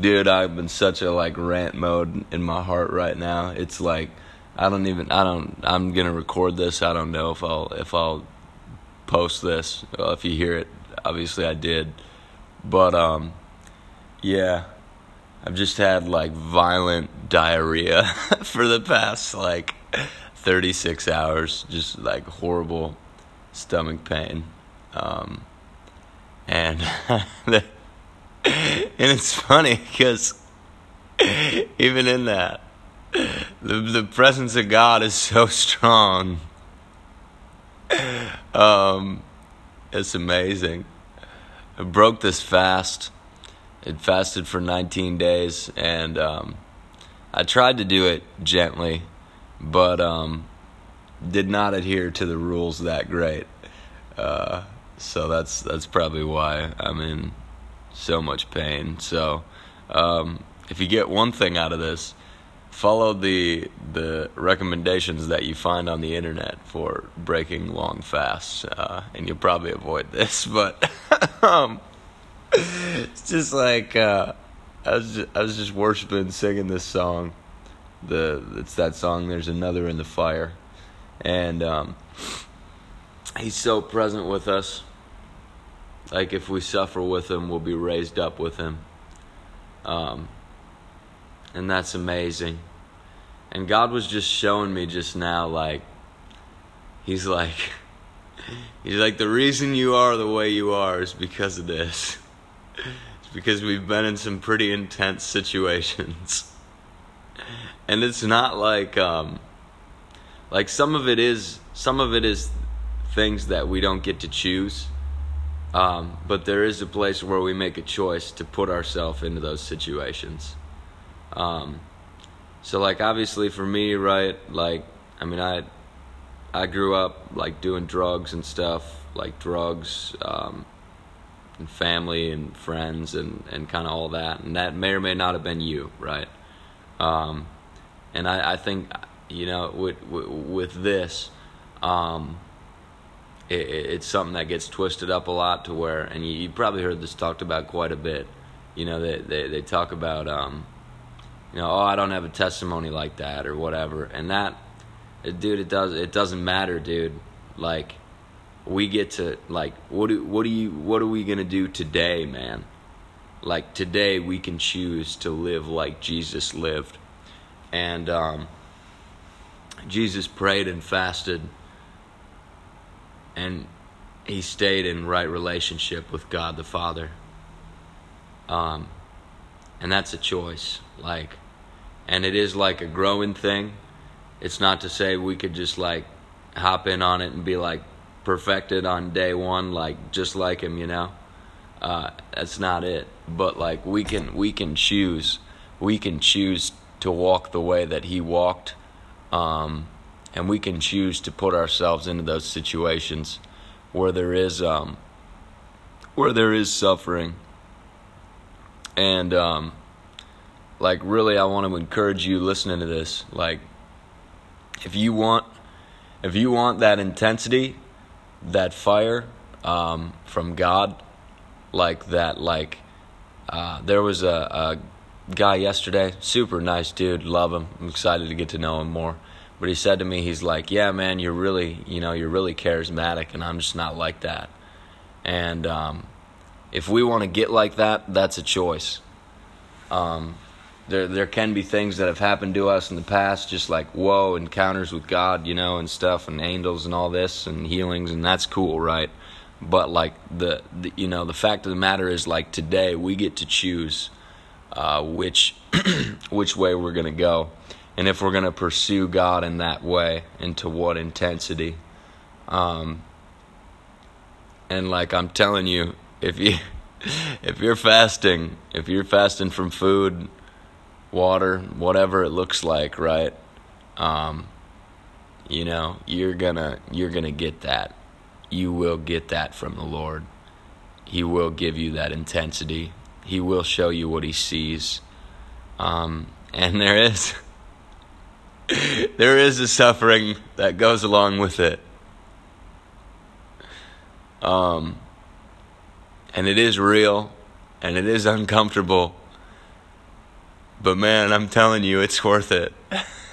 dude, I'm in such a like rant mode in my heart right now. It's like I don't even I don't I'm gonna record this. I don't know if I'll if I'll post this. Well, if you hear it, obviously I did. But um, yeah, I've just had like violent diarrhea for the past like 36 hours. Just like horrible stomach pain. Um, and and it's funny because even in that, the the presence of God is so strong. Um, it's amazing. I broke this fast. It fasted for 19 days, and um, I tried to do it gently, but um, did not adhere to the rules that great. Uh, so that's that's probably why I'm in so much pain. So um, if you get one thing out of this, follow the the recommendations that you find on the internet for breaking long fasts, uh, and you'll probably avoid this. But um, it's just like uh, I was just, I was just worshiping, singing this song. The it's that song. There's another in the fire, and um, he's so present with us. Like if we suffer with him, we'll be raised up with him. Um, and that's amazing. And God was just showing me just now, like, He's like, He's like, the reason you are the way you are is because of this. It's because we've been in some pretty intense situations. And it's not like, um, like some of it is, some of it is things that we don't get to choose. Um, but there is a place where we make a choice to put ourselves into those situations. Um, so like obviously for me, right? Like I mean, I I grew up like doing drugs and stuff, like drugs, um, and family and friends and and kind of all that, and that may or may not have been you, right? Um, and I, I think you know with with, with this. Um, it, it's something that gets twisted up a lot to where, and you, you probably heard this talked about quite a bit. You know, they they, they talk about, um, you know, oh, I don't have a testimony like that or whatever, and that, dude, it does it doesn't matter, dude. Like, we get to like, what do what do you what are we gonna do today, man? Like today, we can choose to live like Jesus lived, and um, Jesus prayed and fasted and he stayed in right relationship with God the Father. Um, and that's a choice. Like, and it is like a growing thing. It's not to say we could just like hop in on it and be like perfected on day one, like just like him, you know. Uh, that's not it. But like we can we can choose we can choose to walk the way that he walked. Um, and we can choose to put ourselves into those situations where there is um, where there is suffering. And um, like really i want to encourage you listening to this. Like if you want if you want that intensity that fire um, from god like that like uh, there was a, a guy yesterday super nice dude love him i'm excited to get to know him more but he said to me, he's like, "Yeah, man, you're really, you know, you're really charismatic, and I'm just not like that." And um, if we want to get like that, that's a choice. Um, there, there can be things that have happened to us in the past, just like whoa, encounters with God, you know, and stuff, and angels and all this, and healings, and that's cool, right? But like the, the you know, the fact of the matter is, like today, we get to choose uh, which which way we're gonna go and if we're going to pursue God in that way, into what intensity. Um, and like I'm telling you, if you if you're fasting, if you're fasting from food, water, whatever it looks like, right? Um, you know, you're gonna you're gonna get that. You will get that from the Lord. He will give you that intensity. He will show you what he sees. Um, and there is there is a suffering that goes along with it. Um, and it is real and it is uncomfortable. But man, I'm telling you, it's worth it.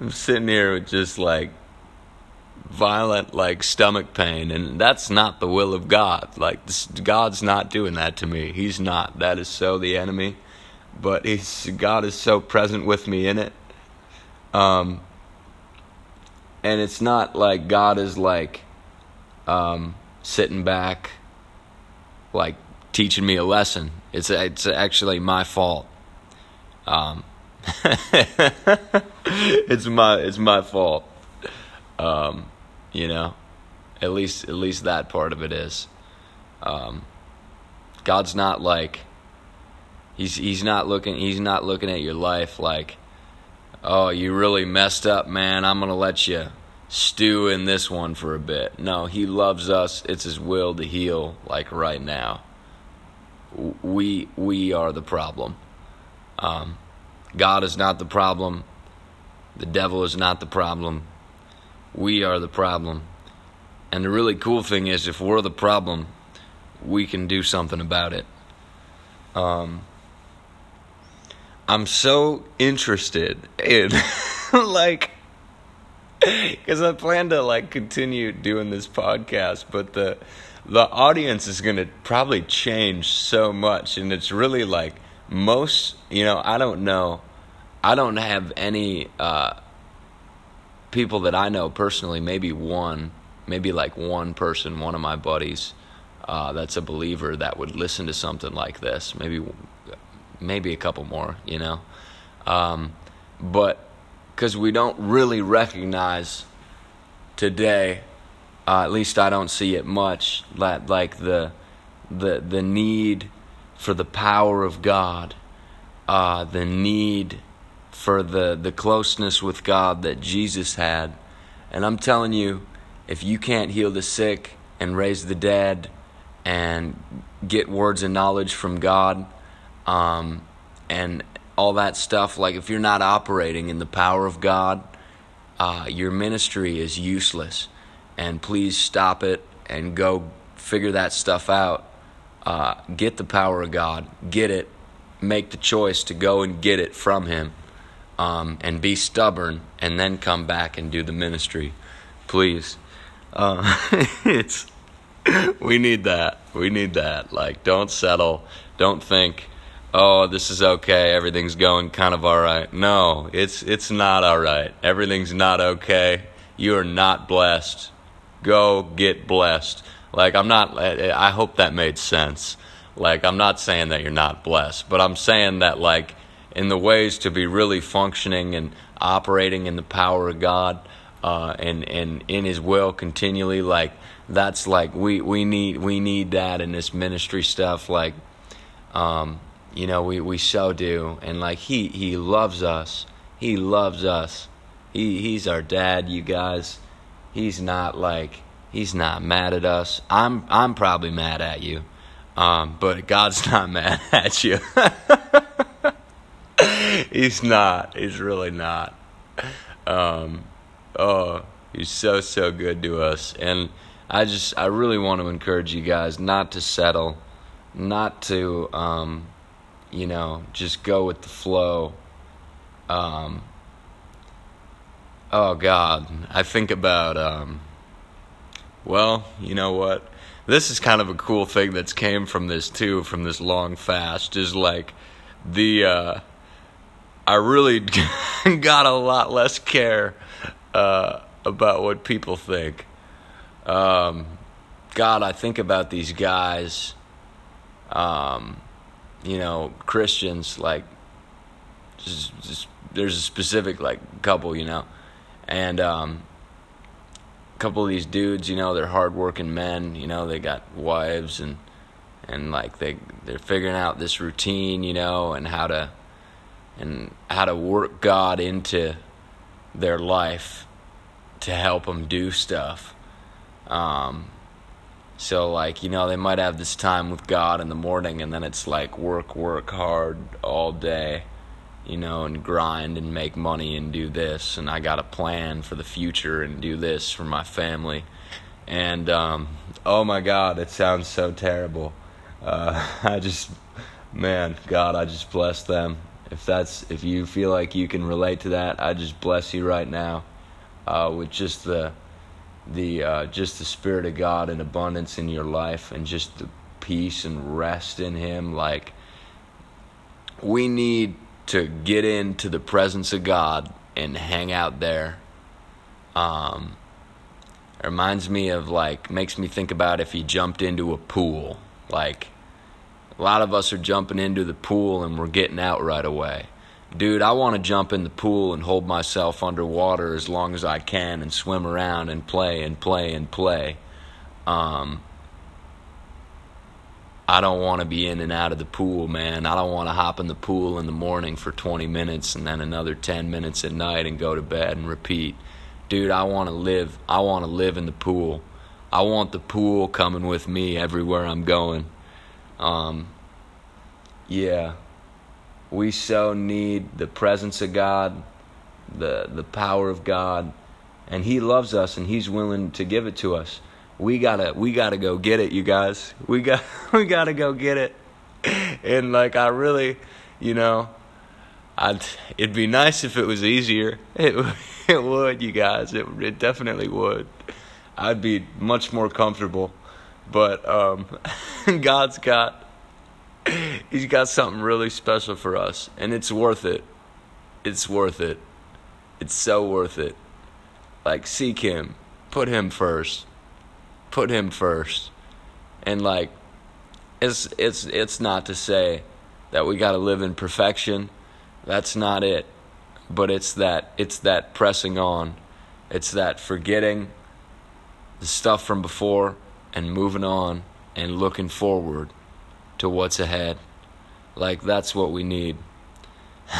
I'm sitting here with just like violent like stomach pain and that's not the will of God. Like this, God's not doing that to me. He's not. That is so the enemy. But he's God is so present with me in it. Um and it's not like God is like um sitting back like teaching me a lesson. It's it's actually my fault. Um it's my it's my fault. Um, you know, at least at least that part of it is. Um, God's not like he's he's not looking he's not looking at your life like, oh, you really messed up, man. I'm gonna let you stew in this one for a bit. No, he loves us. It's his will to heal like right now. We we are the problem. Um, God is not the problem. The devil is not the problem. We are the problem. And the really cool thing is, if we're the problem, we can do something about it. Um, I'm so interested in, like, because I plan to like continue doing this podcast, but the the audience is going to probably change so much, and it's really like most, you know, I don't know. I don't have any uh, people that I know personally, maybe one, maybe like one person, one of my buddies uh, that's a believer that would listen to something like this. Maybe, maybe a couple more, you know. Um, but because we don't really recognize today, uh, at least I don't see it much, that like the the the need for the power of God, uh, the need for the, the closeness with God that Jesus had. And I'm telling you, if you can't heal the sick and raise the dead and get words and knowledge from God um, and all that stuff, like if you're not operating in the power of God, uh, your ministry is useless. And please stop it and go figure that stuff out uh, get the power of God, get it, make the choice to go and get it from Him, um, and be stubborn, and then come back and do the ministry, please. Uh, it's we need that. We need that. Like, don't settle. Don't think, oh, this is okay. Everything's going kind of all right. No, it's it's not all right. Everything's not okay. You are not blessed. Go get blessed. Like, I'm not, I hope that made sense. Like, I'm not saying that you're not blessed, but I'm saying that, like, in the ways to be really functioning and operating in the power of God uh, and, and in His will continually, like, that's like, we, we need, we need that in this ministry stuff. Like, um, you know, we, we so do. And, like, He, He loves us. He loves us. He, he's our dad, you guys. He's not like, He's not mad at us. I'm I'm probably mad at you, um, but God's not mad at you. he's not. He's really not. Um, oh, he's so so good to us, and I just I really want to encourage you guys not to settle, not to um, you know just go with the flow. Um, oh God, I think about um, well, you know what? This is kind of a cool thing that's came from this too, from this long fast. Is like the uh, I really got a lot less care uh, about what people think. Um, God, I think about these guys, um, you know, Christians, like, just, just, there's a specific, like, couple, you know, and, um, couple of these dudes, you know, they're hardworking men. You know, they got wives and and like they they're figuring out this routine, you know, and how to and how to work God into their life to help them do stuff. Um, so like you know they might have this time with God in the morning, and then it's like work, work hard all day you know, and grind and make money and do this. And I got a plan for the future and do this for my family. And um, oh my God, it sounds so terrible. Uh, I just man, God, I just bless them. If that's if you feel like you can relate to that, I just bless you right now uh, with just the the uh, just the spirit of God in abundance in your life and just the peace and rest in Him. Like we need to get into the presence of God and hang out there. Um, it reminds me of like makes me think about if you jumped into a pool. Like a lot of us are jumping into the pool and we're getting out right away. Dude, I want to jump in the pool and hold myself underwater as long as I can and swim around and play and play and play. Um, I don't want to be in and out of the pool, man. I don't want to hop in the pool in the morning for 20 minutes and then another 10 minutes at night and go to bed and repeat. Dude, I want to live. I want to live in the pool. I want the pool coming with me everywhere I'm going. Um, yeah, we so need the presence of God, the the power of God, and He loves us and He's willing to give it to us. We gotta we gotta go get it, you guys. We got we gotta go get it. And like I really, you know, I'd it'd be nice if it was easier. It it would, you guys. It it definitely would. I'd be much more comfortable. But um, God's got He's got something really special for us, and it's worth it. It's worth it. It's so worth it. Like seek Him, put Him first, put Him first, and like it's it's it's not to say that we got to live in perfection. That's not it. But it's that it's that pressing on. It's that forgetting the stuff from before and moving on and looking forward to what's ahead. Like, that's what we need.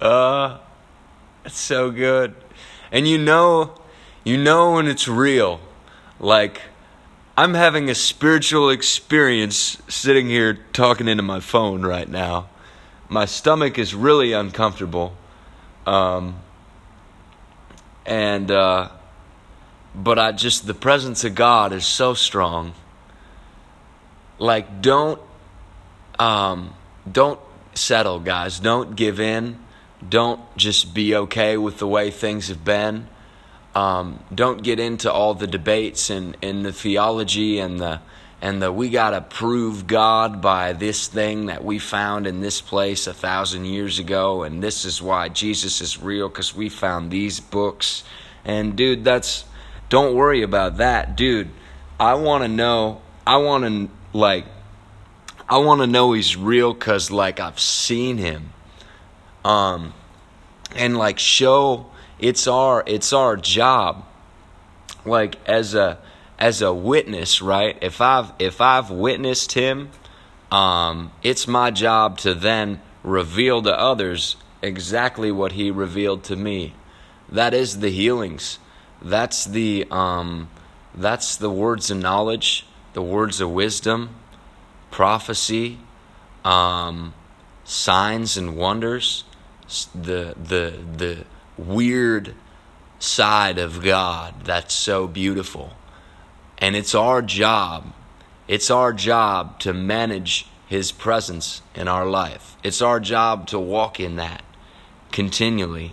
uh, it's so good. And you know, you know when it's real. Like, I'm having a spiritual experience sitting here talking into my phone right now. My stomach is really uncomfortable. Um, and uh, but I just the presence of God is so strong. Like don't um, don't settle, guys. Don't give in. Don't just be okay with the way things have been. Um, don't get into all the debates and, and the theology and the and the we gotta prove God by this thing that we found in this place a thousand years ago, and this is why Jesus is real because we found these books. And dude, that's don't worry about that, dude. I want to know. I want to like. I want to know he's real because like I've seen him. Um, and like show it's our it's our job. Like as a as a witness, right? If I've if I've witnessed him, um, it's my job to then reveal to others exactly what he revealed to me. That is the healings. That's the um, that's the words of knowledge, the words of wisdom, prophecy, um, signs and wonders, the the the weird side of God that's so beautiful. And it's our job, it's our job to manage His presence in our life. It's our job to walk in that continually.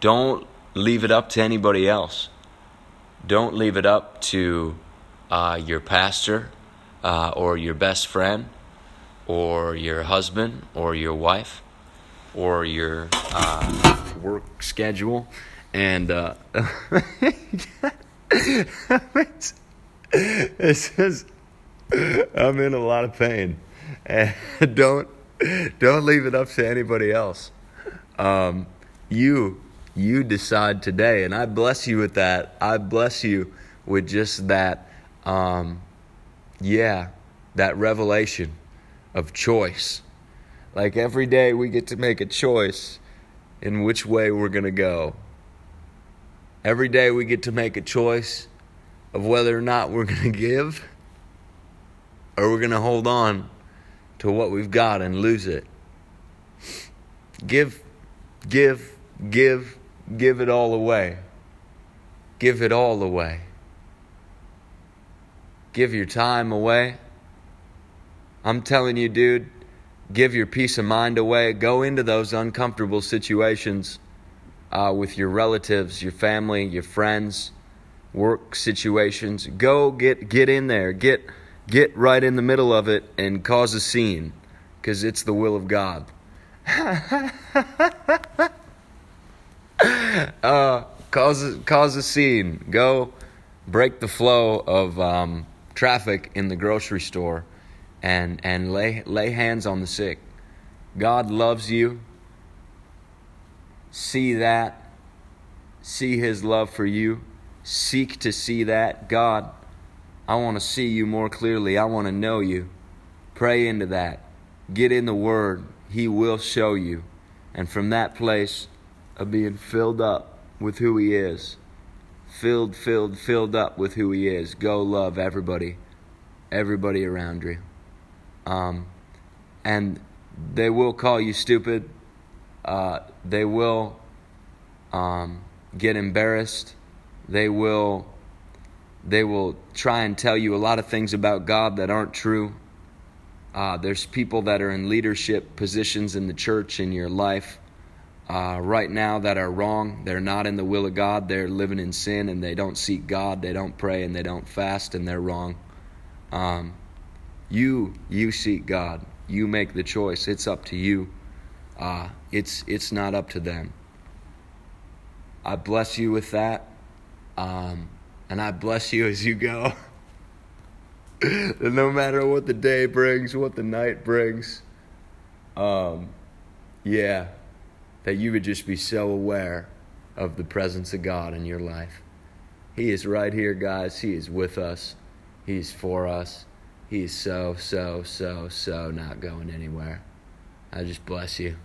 Don't leave it up to anybody else. Don't leave it up to uh, your pastor uh, or your best friend or your husband or your wife or your uh, work schedule. And uh, it says, I'm in a lot of pain. And don't don't leave it up to anybody else. Um, you you decide today, and I bless you with that. I bless you with just that, um, yeah, that revelation of choice. Like every day, we get to make a choice in which way we're going to go. Every day, we get to make a choice of whether or not we're going to give or we're going to hold on to what we've got and lose it. Give, give, give, give it all away. Give it all away. give your time away. I'm telling you, dude, give your peace of mind away. Go into those uncomfortable situations uh, with your relatives, your family, your friends, work situations. Go get get in there. Get get right in the middle of it and cause a scene because it's the will of God. uh, cause cause a scene. Go break the flow of um, traffic in the grocery store, and and lay lay hands on the sick. God loves you. See that. See His love for you. Seek to see that. God, I want to see you more clearly. I want to know you. Pray into that. Get in the Word. He will show you. And from that place of being filled up with who He is, filled, filled, filled up with who He is, go love everybody, everybody around you. Um, and they will call you stupid. Uh, they will um, get embarrassed. They will they will try and tell you a lot of things about God that aren't true. Uh, there's people that are in leadership positions in the church in your life uh, right now that are wrong. They're not in the will of God. They're living in sin and they don't seek God. They don't pray and they don't fast and they're wrong. Um, you you seek God. You make the choice. It's up to you. Uh, it's it's not up to them. I bless you with that, um, and I bless you as you go. no matter what the day brings, what the night brings, um, yeah, that you would just be so aware of the presence of God in your life. He is right here, guys. He is with us. He's for us. He's so, so, so, so not going anywhere. I just bless you.